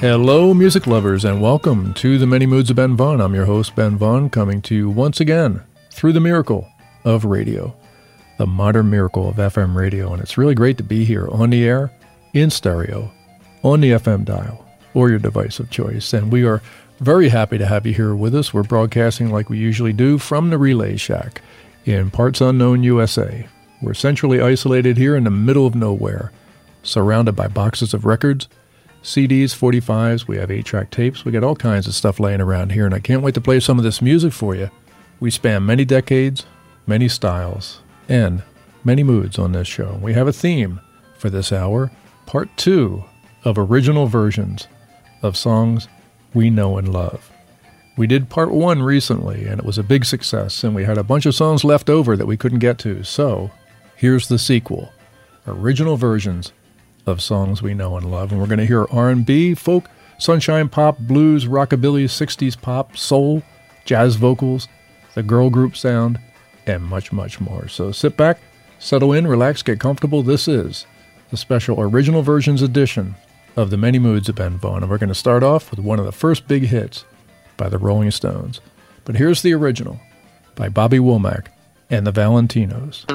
Hello, music lovers, and welcome to the Many Moods of Ben Vaughn. I'm your host, Ben Vaughn, coming to you once again through the miracle of radio, the modern miracle of FM radio. And it's really great to be here on the air, in stereo, on the FM dial, or your device of choice. And we are very happy to have you here with us. We're broadcasting like we usually do from the Relay Shack in parts unknown USA. We're centrally isolated here in the middle of nowhere, surrounded by boxes of records CDs, 45s, we have 8 track tapes, we got all kinds of stuff laying around here, and I can't wait to play some of this music for you. We span many decades, many styles, and many moods on this show. We have a theme for this hour part two of original versions of songs we know and love. We did part one recently, and it was a big success, and we had a bunch of songs left over that we couldn't get to. So, here's the sequel original versions of songs we know and love. And we're going to hear R&B, folk, sunshine pop, blues, rockabilly, 60s pop, soul, jazz vocals, the girl group sound, and much, much more. So sit back, settle in, relax, get comfortable. This is the special original versions edition of The Many Moods of Ben Vaughn. And we're going to start off with one of the first big hits by the Rolling Stones. But here's the original by Bobby Womack and the Valentinos.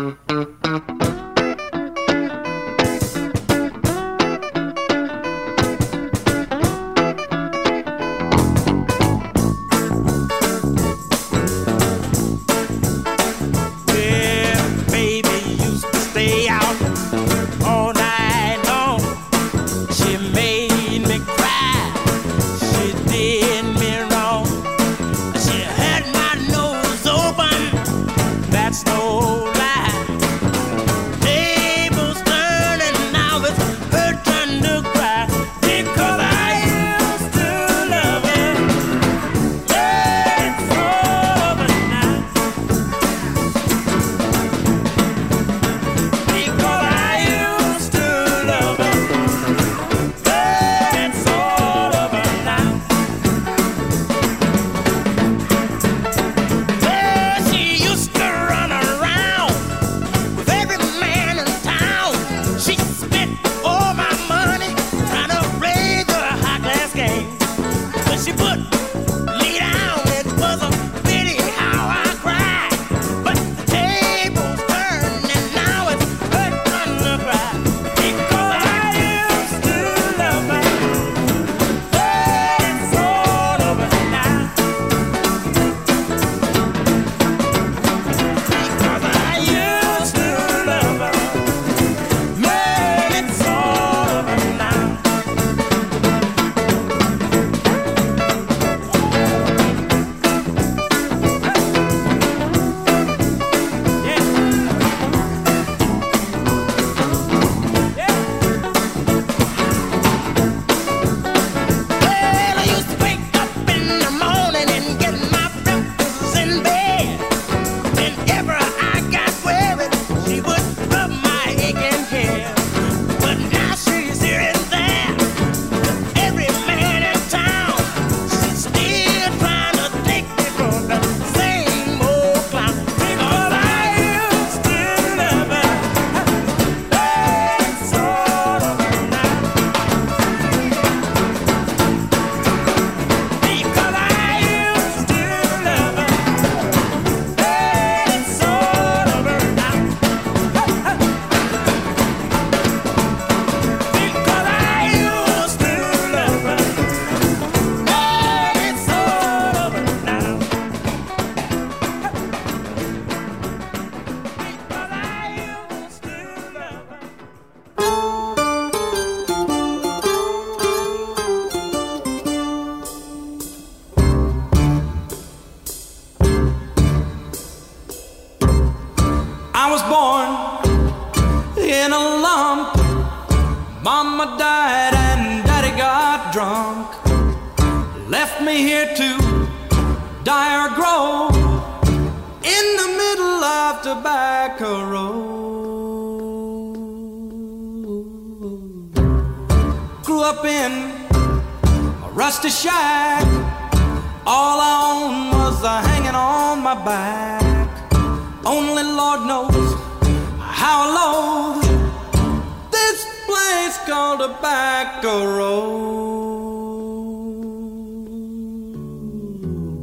Called Tobacco Road.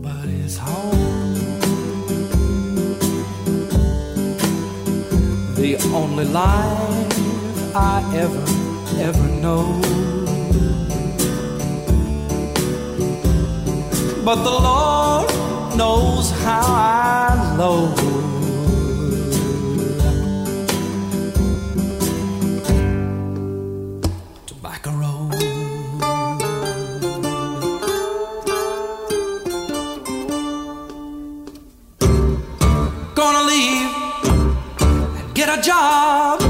But it's home. The only life I ever, ever know. But the Lord knows how I loathe job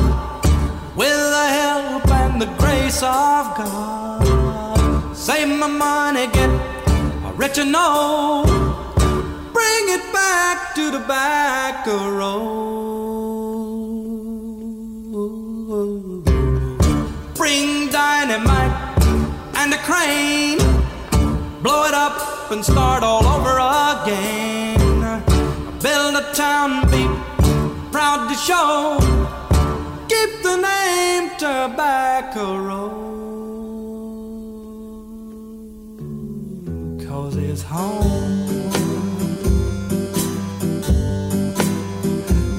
with the help and the grace of God. Save my money, get rich and know. Bring it back to Tobacco Road. Bring dynamite and a crane. Blow it up and start all over again. Build a town, be proud to show. Keep the name Tobacco Road. Cause it's home.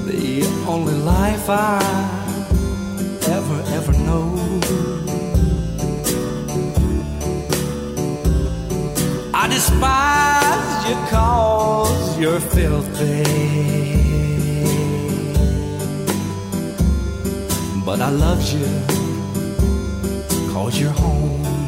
The only life I ever, ever know. I despise you cause you're filthy. But I love you cause you're home.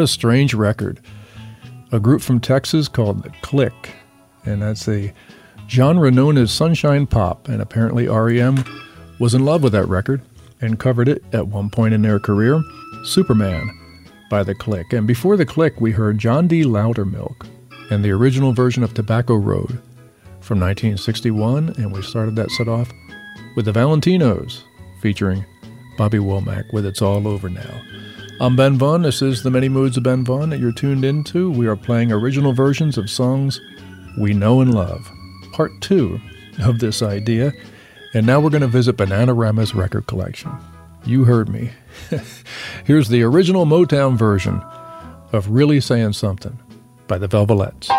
What a strange record. A group from Texas called The Clique, and that's a genre known as sunshine pop, and apparently REM was in love with that record and covered it at one point in their career. Superman by The Clique. And before The Clique, we heard John D. Loudermilk and the original version of Tobacco Road from 1961, and we started that set off with the Valentinos featuring Bobby Womack with It's All Over Now. I'm Ben Vaughn. This is The Many Moods of Ben Vaughn that you're tuned into. We are playing original versions of songs we know and love. Part two of this idea. And now we're going to visit Bananarama's record collection. You heard me. Here's the original Motown version of Really Saying Something by the Velvelettes.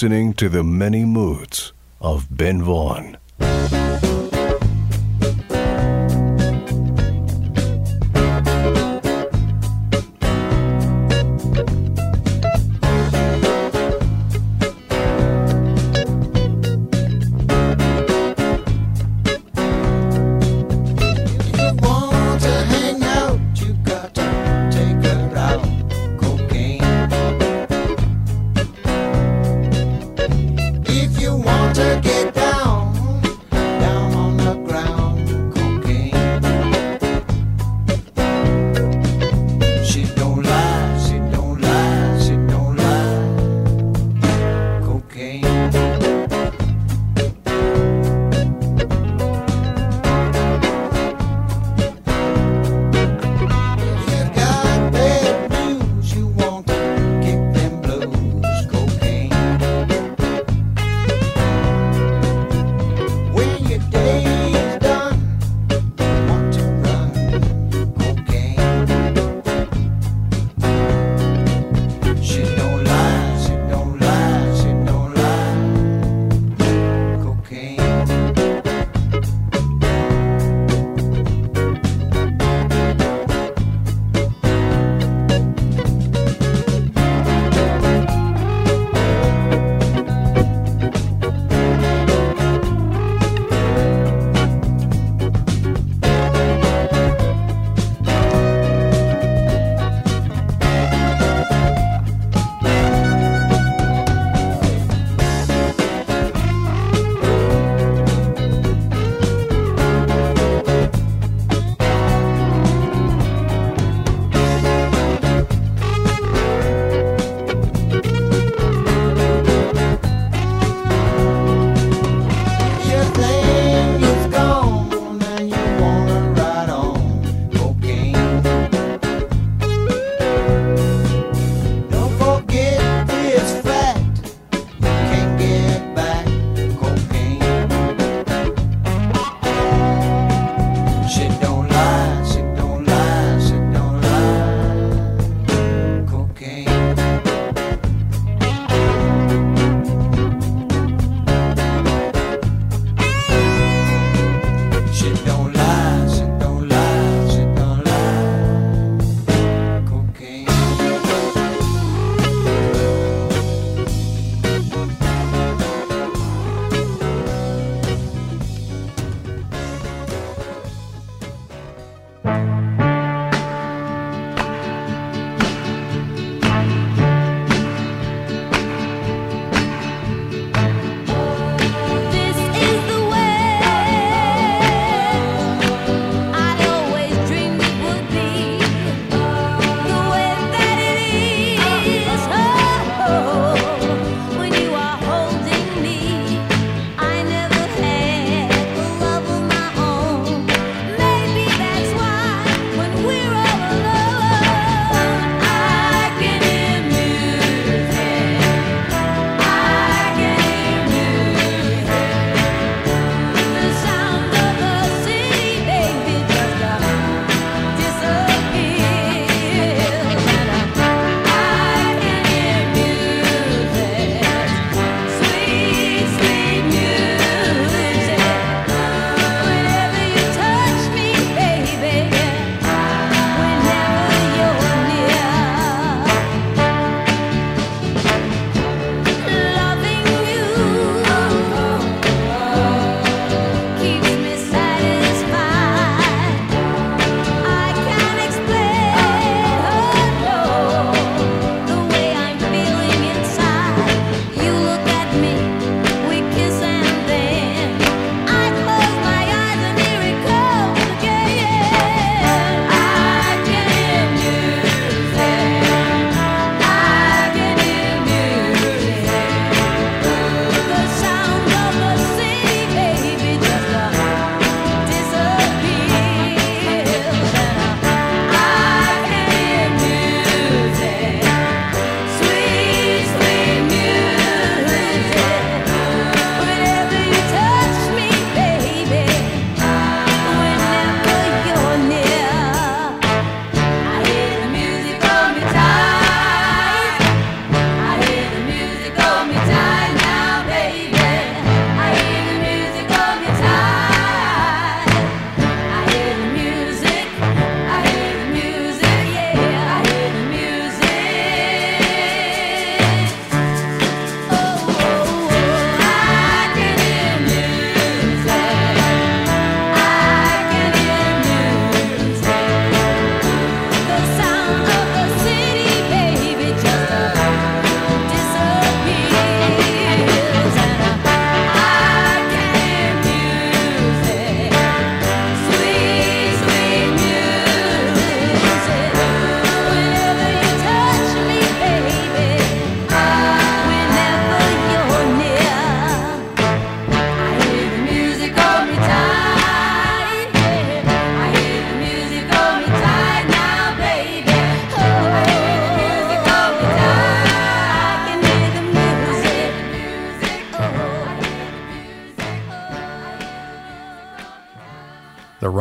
Listening to the many moods of Ben Vaughn.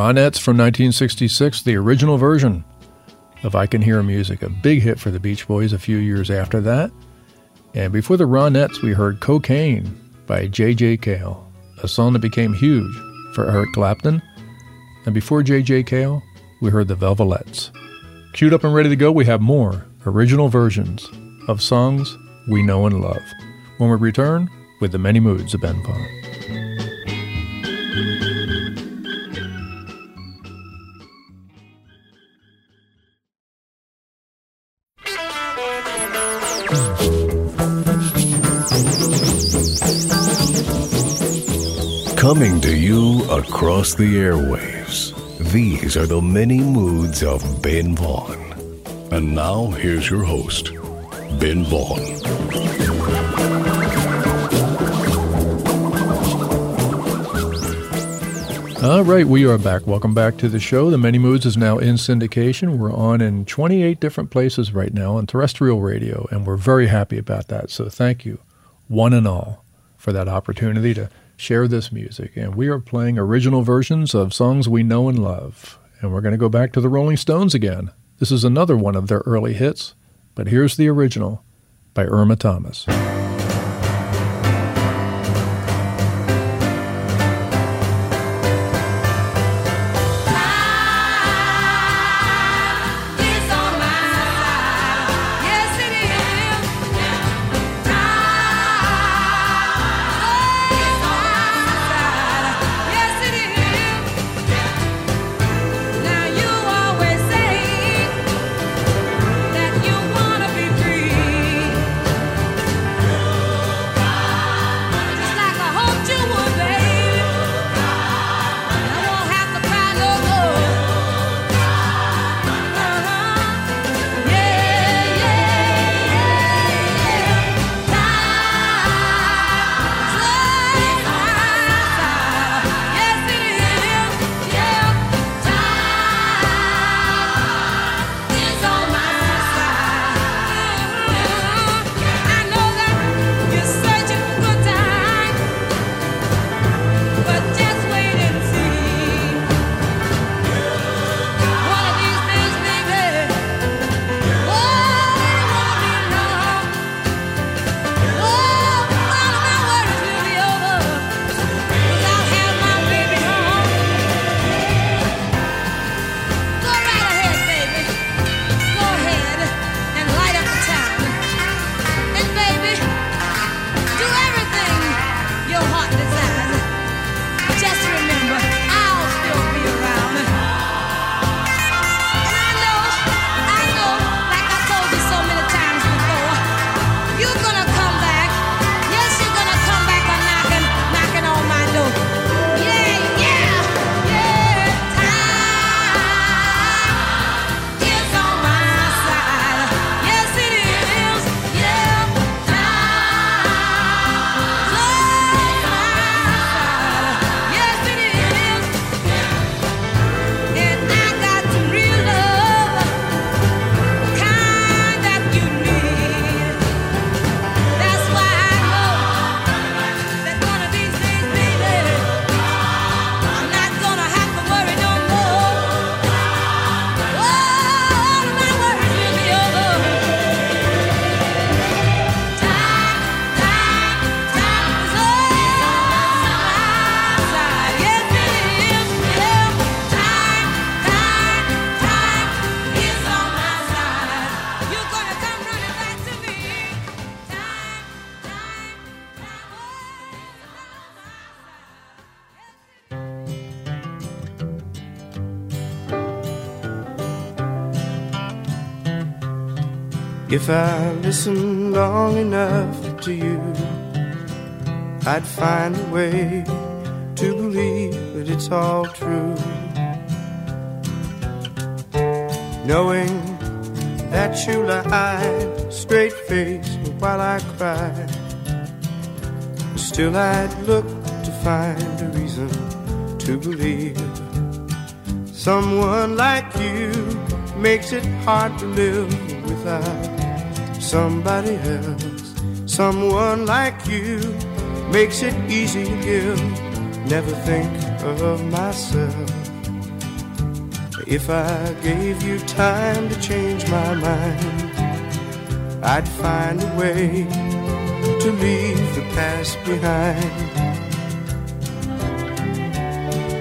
Ronettes from 1966, the original version of I Can Hear Music, a big hit for the Beach Boys a few years after that. And before the Ronettes, we heard Cocaine by J.J. Cale, a song that became huge for Eric Clapton. And before J.J. Cale, we heard the Velvelettes. Queued up and ready to go, we have more original versions of songs we know and love. When we return with the many moods of Ben Vaughn. Coming to you across the airwaves, these are the many moods of Ben Vaughn. And now, here's your host, Ben Vaughn. All right, we are back. Welcome back to the show. The Many Moods is now in syndication. We're on in 28 different places right now on terrestrial radio, and we're very happy about that. So thank you, one and all, for that opportunity to share this music. And we are playing original versions of songs we know and love. And we're going to go back to the Rolling Stones again. This is another one of their early hits, but here's the original by Irma Thomas. If I listened long enough to you, I'd find a way to believe that it's all true. Knowing that you lied straight faced while I cried, still I'd look to find a reason to believe someone like you makes it hard to live without somebody else. Someone like you makes it easy to give. Never think of myself. If I gave you time to change my mind, I'd find a way to leave the past behind.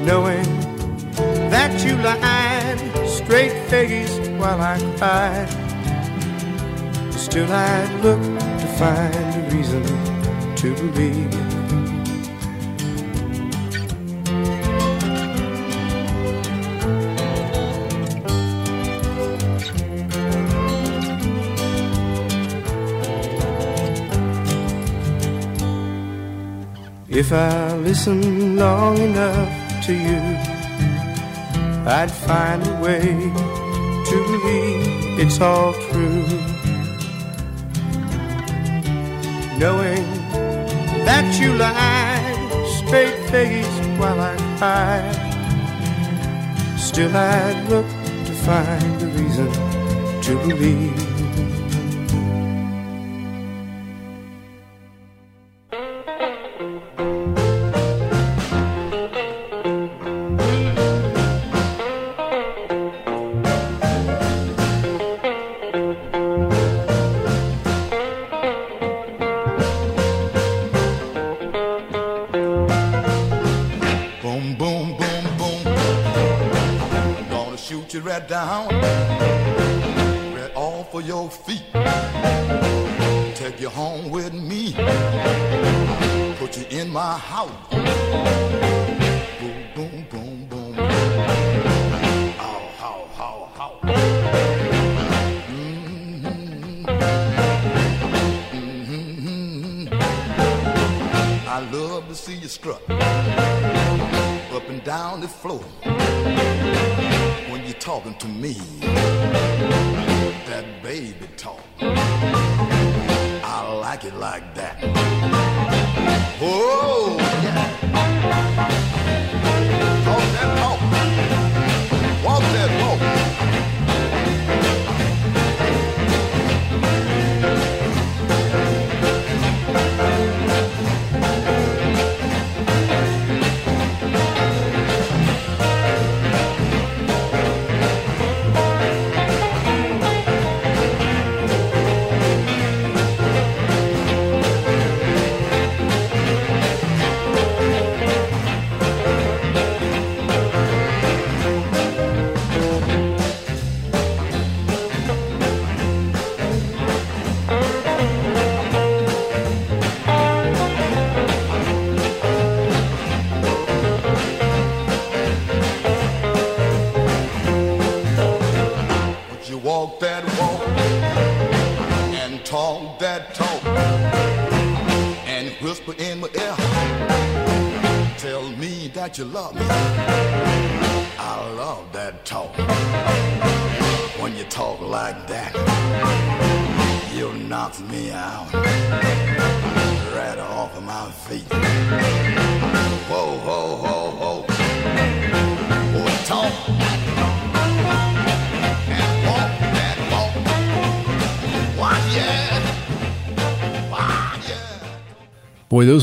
Knowing that you lied, straight faced while I cried, still I'd look to find a reason to believe. If I listen long enough to you, I'd find a way to believe it's all true. Knowing that you lied straight faced while I cried, still I'd look to find a reason to believe.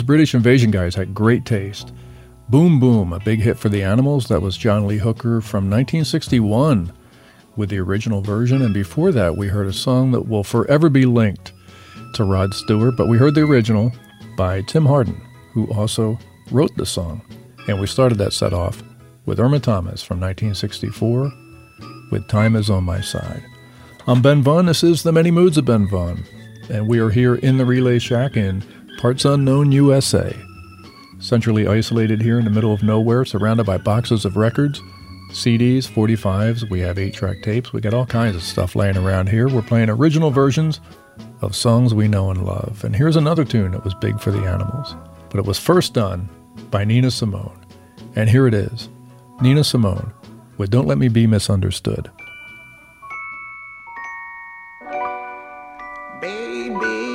British invasion guys had great taste. Boom Boom, a big hit for the Animals. That was John Lee Hooker from 1961 with the original version. And before that, we heard a song that will forever be linked to Rod Stewart, but we heard the original by Tim Hardin, who also wrote the song. And we started that set off with Irma Thomas from 1964 with Time is on My Side. I'm Ben Vaughn. This is The Many Moods of Ben Vaughn. And we are here in the Relay Shack in Parts Unknown, USA centrally isolated here in the middle of nowhere, surrounded by boxes of records, CDs, 45s. We have 8 track tapes. We got all kinds of stuff laying around here. We're playing original versions of songs we know and love. And here's another tune that was big for the animals, but it was first done by Nina Simone. And here it is Nina Simone with Don't Let Me Be Misunderstood. Baby,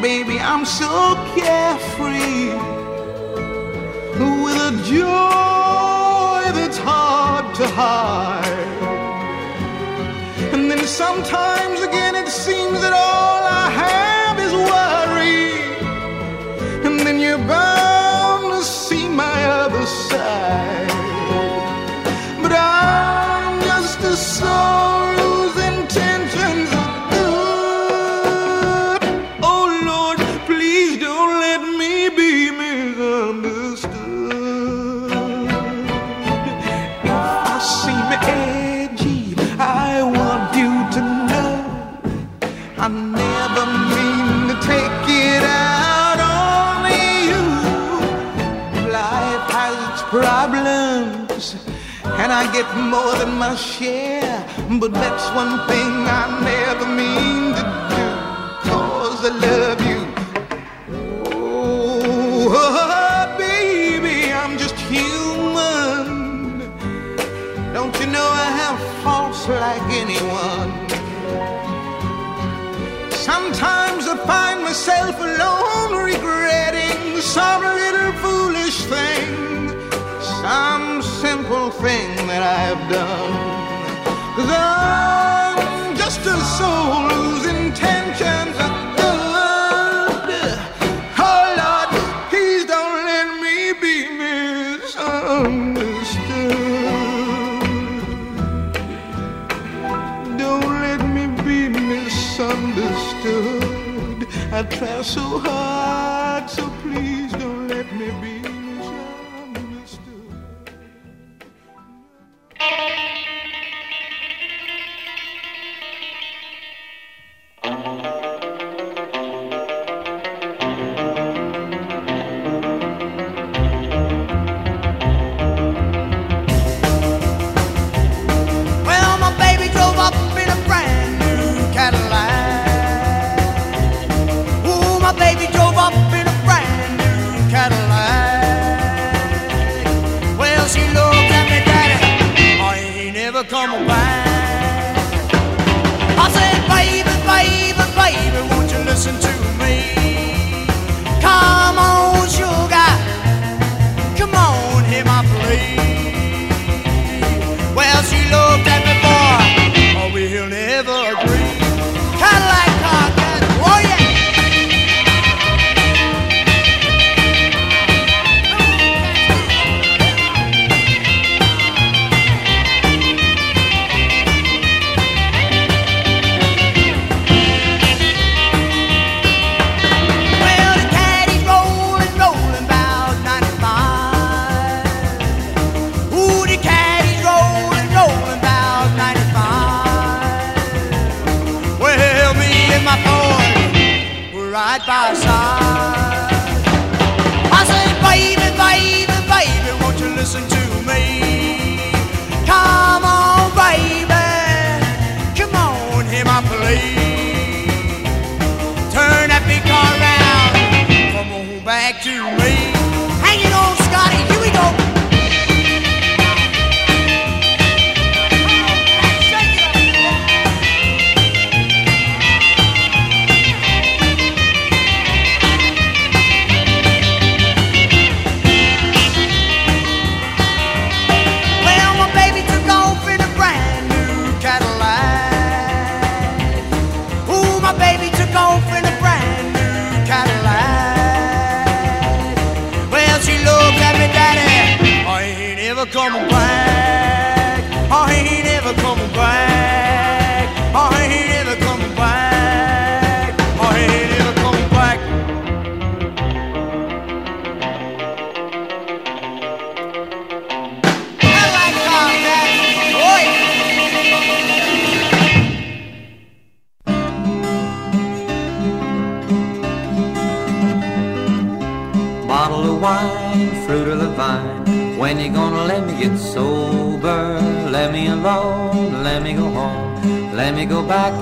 baby, I'm so carefree with a joy that's hard to hide. And then sometimes my share, but that's one thing I never mean to do. Cause I love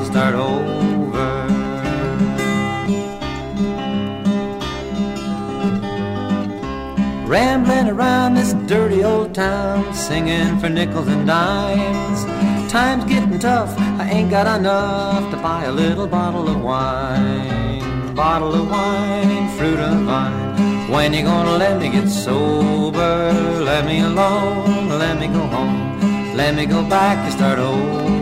start over. Rambling around this dirty old town, singing for nickels and dimes. Time's getting tough, I ain't got enough to buy a little bottle of wine. Bottle of wine, fruit of vine. When you gonna let me get sober? Let me alone, let me go home. Let me go back and start over.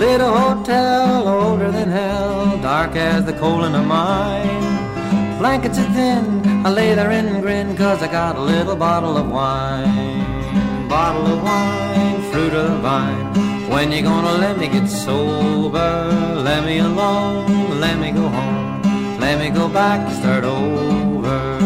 Little hotel older than hell, dark as the coal in a mine. Blankets are thin, I lay there and grin, cause I got a little bottle of wine. Bottle of wine, fruit of the vine. When you gonna let me get sober? Let me alone, let me go home. Let me go back start over.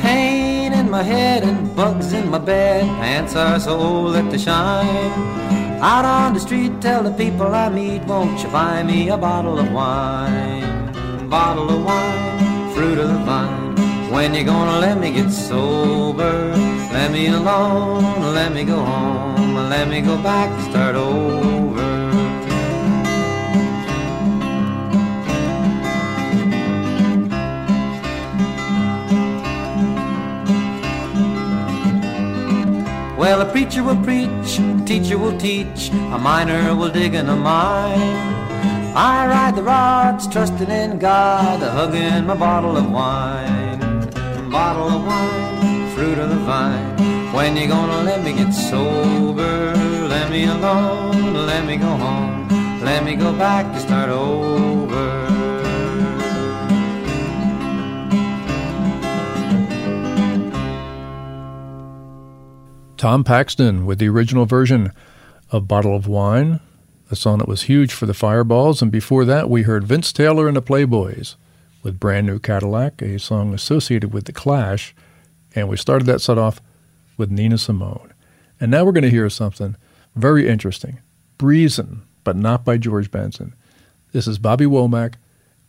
Pain in my head and bugs in my bed, pants are so old that they shine. Out on the street, tell the people I meet, won't you buy me a bottle of wine? Bottle of wine, fruit of the vine. When you gonna let me get sober? Let me alone, let me go home, let me go back start over. Well, a preacher will preach, a teacher will teach, a miner will dig in a mine. I ride the rods, trusting in God, hugging my bottle of wine. Bottle of wine, fruit of the vine. When you gonna let me get sober? Let me alone, let me go home, let me go back and start over. Tom Paxton with the original version of Bottle of Wine, a song that was huge for the Fireballs. And before that, we heard Vince Taylor and the Playboys with Brand New Cadillac, a song associated with The Clash. And we started that set off with Nina Simone. And now we're going to hear something very interesting Breezin', but not by George Benson. This is Bobby Womack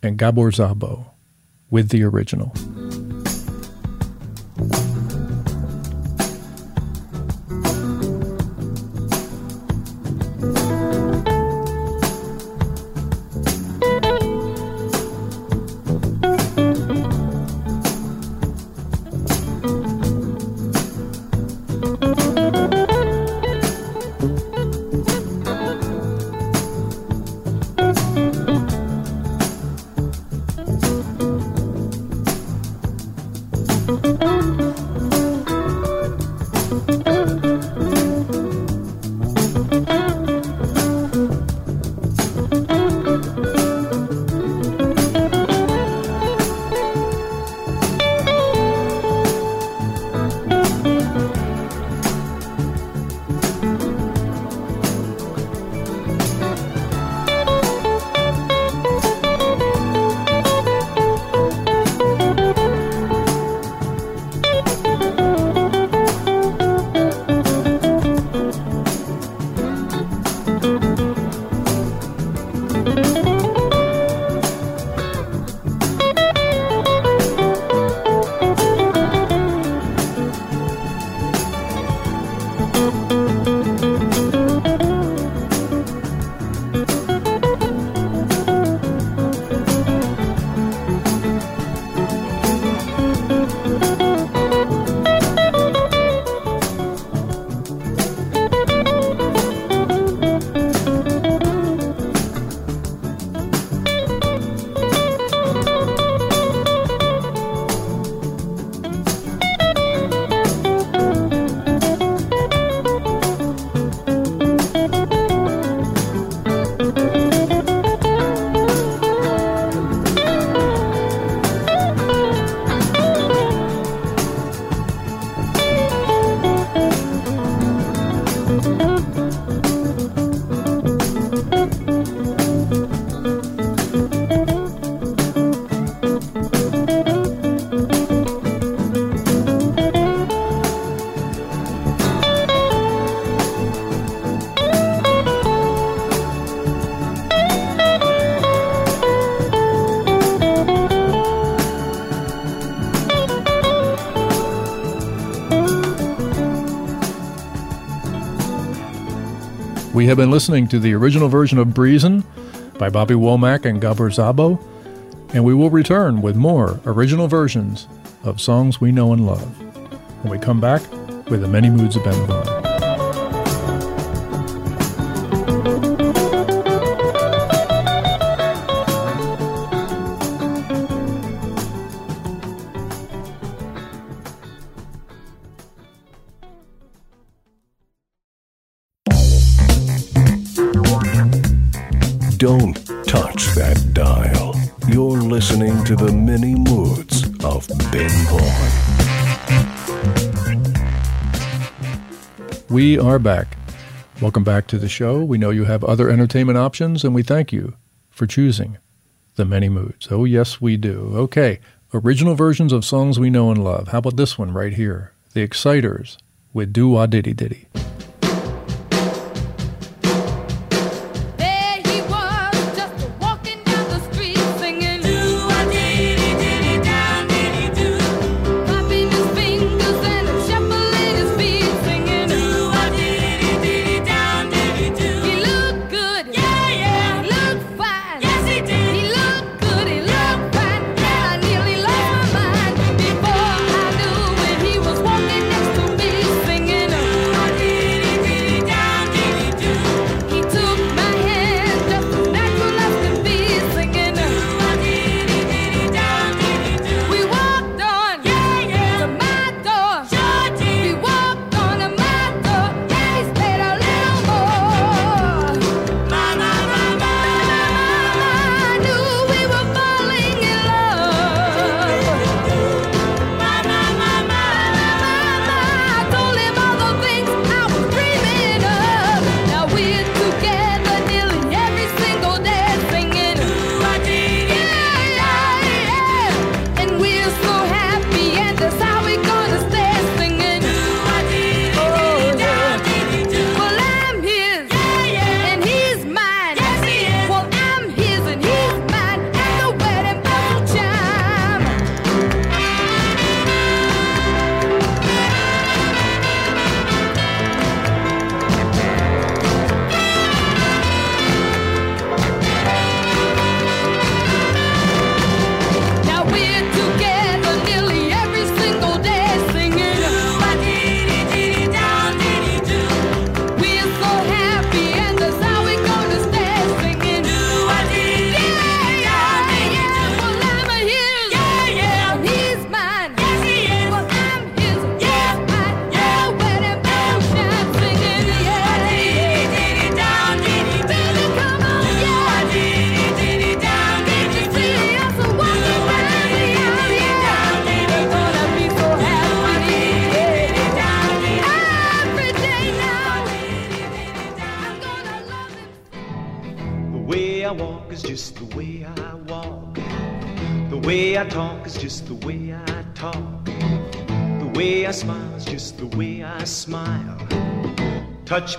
and Gabor Szabo with the original. have been listening to the original version of Breezin' by Bobby Womack and Gabor Szabo, and we will return with more original versions of songs we know and love when we come back with the many moods of Ben Vaughn. listening to the many moods of Ben Vaughn. We are back. Welcome back to the show. We know you have other entertainment options, and we thank you for choosing the many moods. Oh, yes, we do. Okay, original versions of songs we know and love. How about this one right here? The Exciters with Do Wah Diddy Diddy.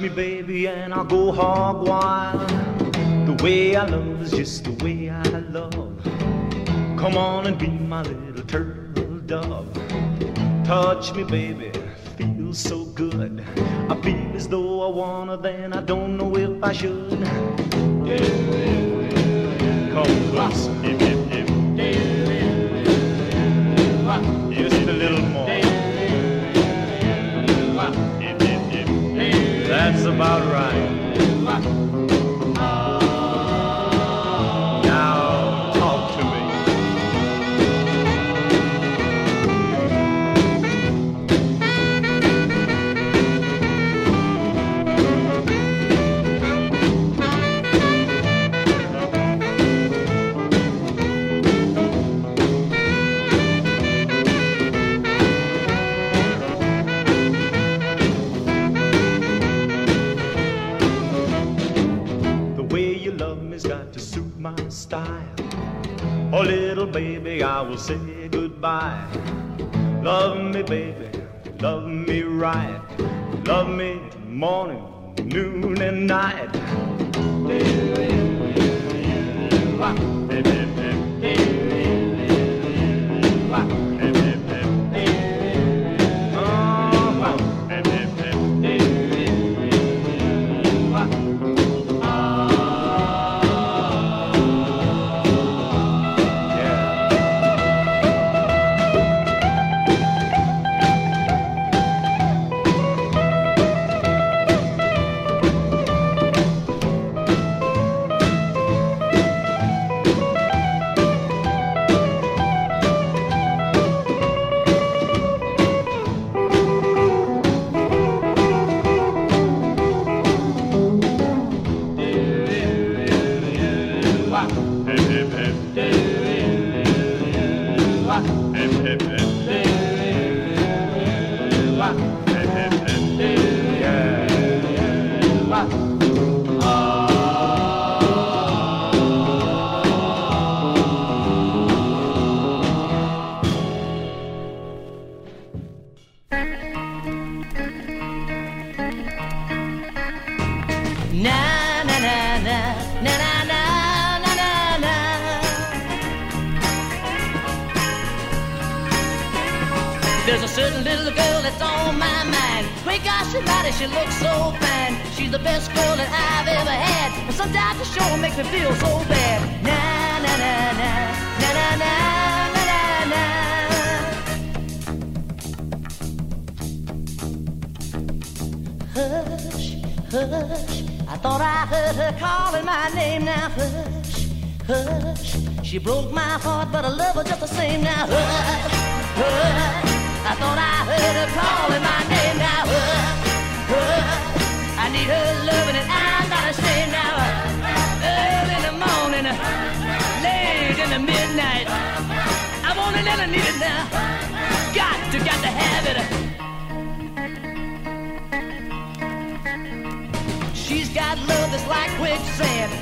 me, baby, and I'll go hog wild. The way I love is just the way right. Oh, little baby, I will say goodbye. Love me, baby, love me right. Love me morning, noon, and night. Baby.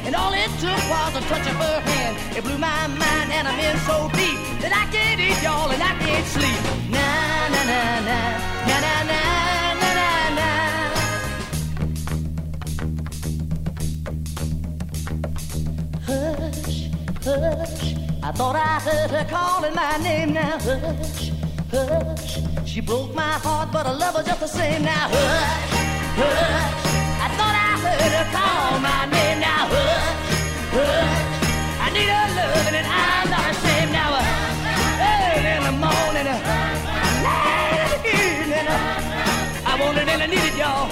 And all it took was a touch of her hand. It blew my mind, and I'm in so deep that I can't eat, y'all, and I can't sleep. Na na na na na na na na na. Hush, hush. I thought I heard her calling my name now. Hush, hush. She broke my heart, but I love her just the same now. Hush, hush. I thought I heard her call I need her loving and I'm not ashamed now. Early in the morning, late in the evening. I want it and I need it, y'all.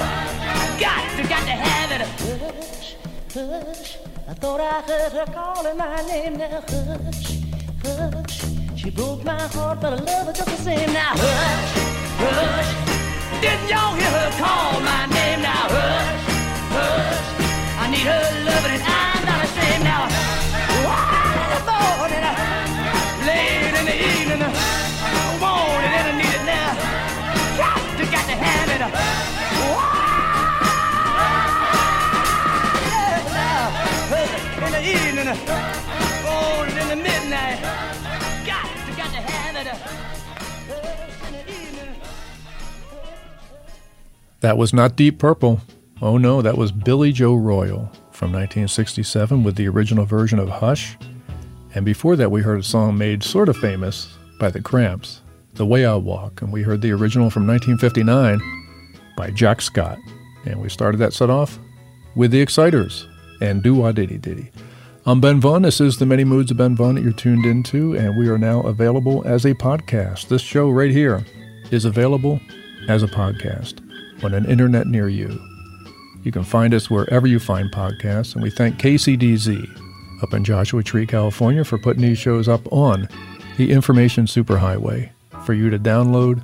Got to, got to have it. Hush, hush. I thought I heard her calling my name now. Hush, hush. She broke my heart, but I love her just the same now. Hush, hush. Didn't y'all hear her call my name now? Hush, hush. I need her loving and I'm That was not Deep Purple. Oh no, that was Billy Joe Royal from 1967 with the original version of Hush. And before that, we heard a song made sort of famous by the Cramps, The Way I Walk. And we heard the original from 1959 by Jack Scott. And we started that set off with the Exciters and Do Wah Diddy Diddy. I'm Ben Vaughn. This is the Many Moods of Ben Vaughn that you're tuned into, and we are now available as a podcast. This show right here is available as a podcast on an internet near you. You can find us wherever you find podcasts, and we thank KCDZ up in Joshua Tree, California for putting these shows up on the Information Superhighway for you to download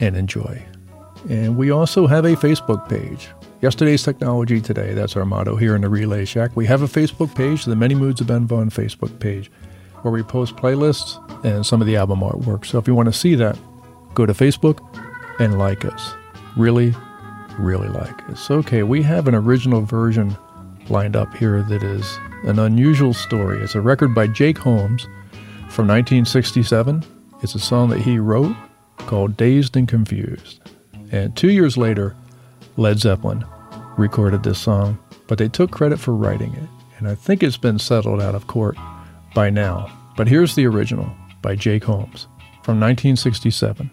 and enjoy. And we also have a Facebook page. Yesterday's Technology Today, that's our motto here in the Relay Shack. We have a Facebook page, the Many Moods of Ben Vaughn Facebook page, where we post playlists and some of the album artwork. So if you want to see that, go to Facebook and like us. Really, really like us. Okay, we have an original version lined up here that is an unusual story. It's a record by Jake Holmes from 1967. It's a song that he wrote called Dazed and Confused. And two years later, Led Zeppelin recorded this song, but they took credit for writing it. And I think it's been settled out of court by now. But here's the original by Jake Holmes from 1967.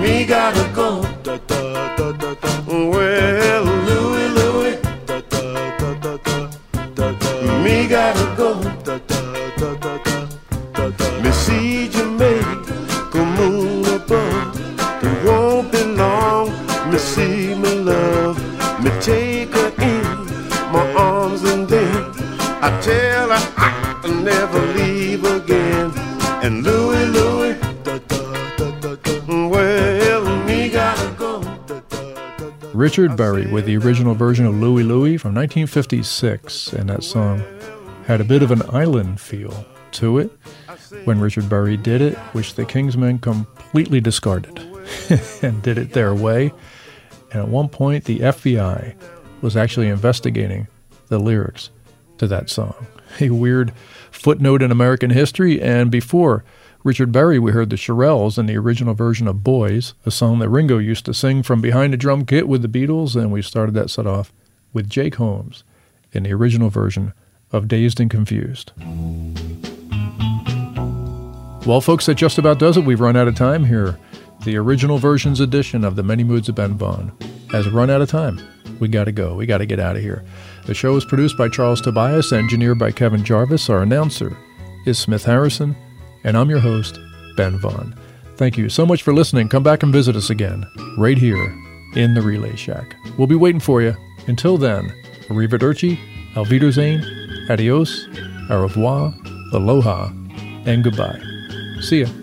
Me gotta go. Well, Richard Berry with the original version of Louie Louie from 1956, and that song had a bit of an island feel to it when Richard Berry did it, which the Kingsmen completely discarded and did it their way. And at one point, the FBI was actually investigating the lyrics to that song. A weird footnote in American history, and before Richard Berry, we heard the Shirelles in the original version of Boys, a song that Ringo used to sing from behind a drum kit with the Beatles, and we started that set off with Jake Holmes in the original version of Dazed and Confused. Well, folks, that just about does it. We've run out of time here. The original versions edition of The Many Moods of Ben Vaughn has run out of time. We got to go. We got to get out of here. The show is produced by Charles Tobias, engineered by Kevin Jarvis. Our announcer is Smith Harrison, and I'm your host, Ben Vaughn. Thank you so much for listening. Come back and visit us again, right here in the Relay Shack. We'll be waiting for you. Until then, arrivederci, auf Wiedersehen, adios, au revoir, aloha, and goodbye. See ya.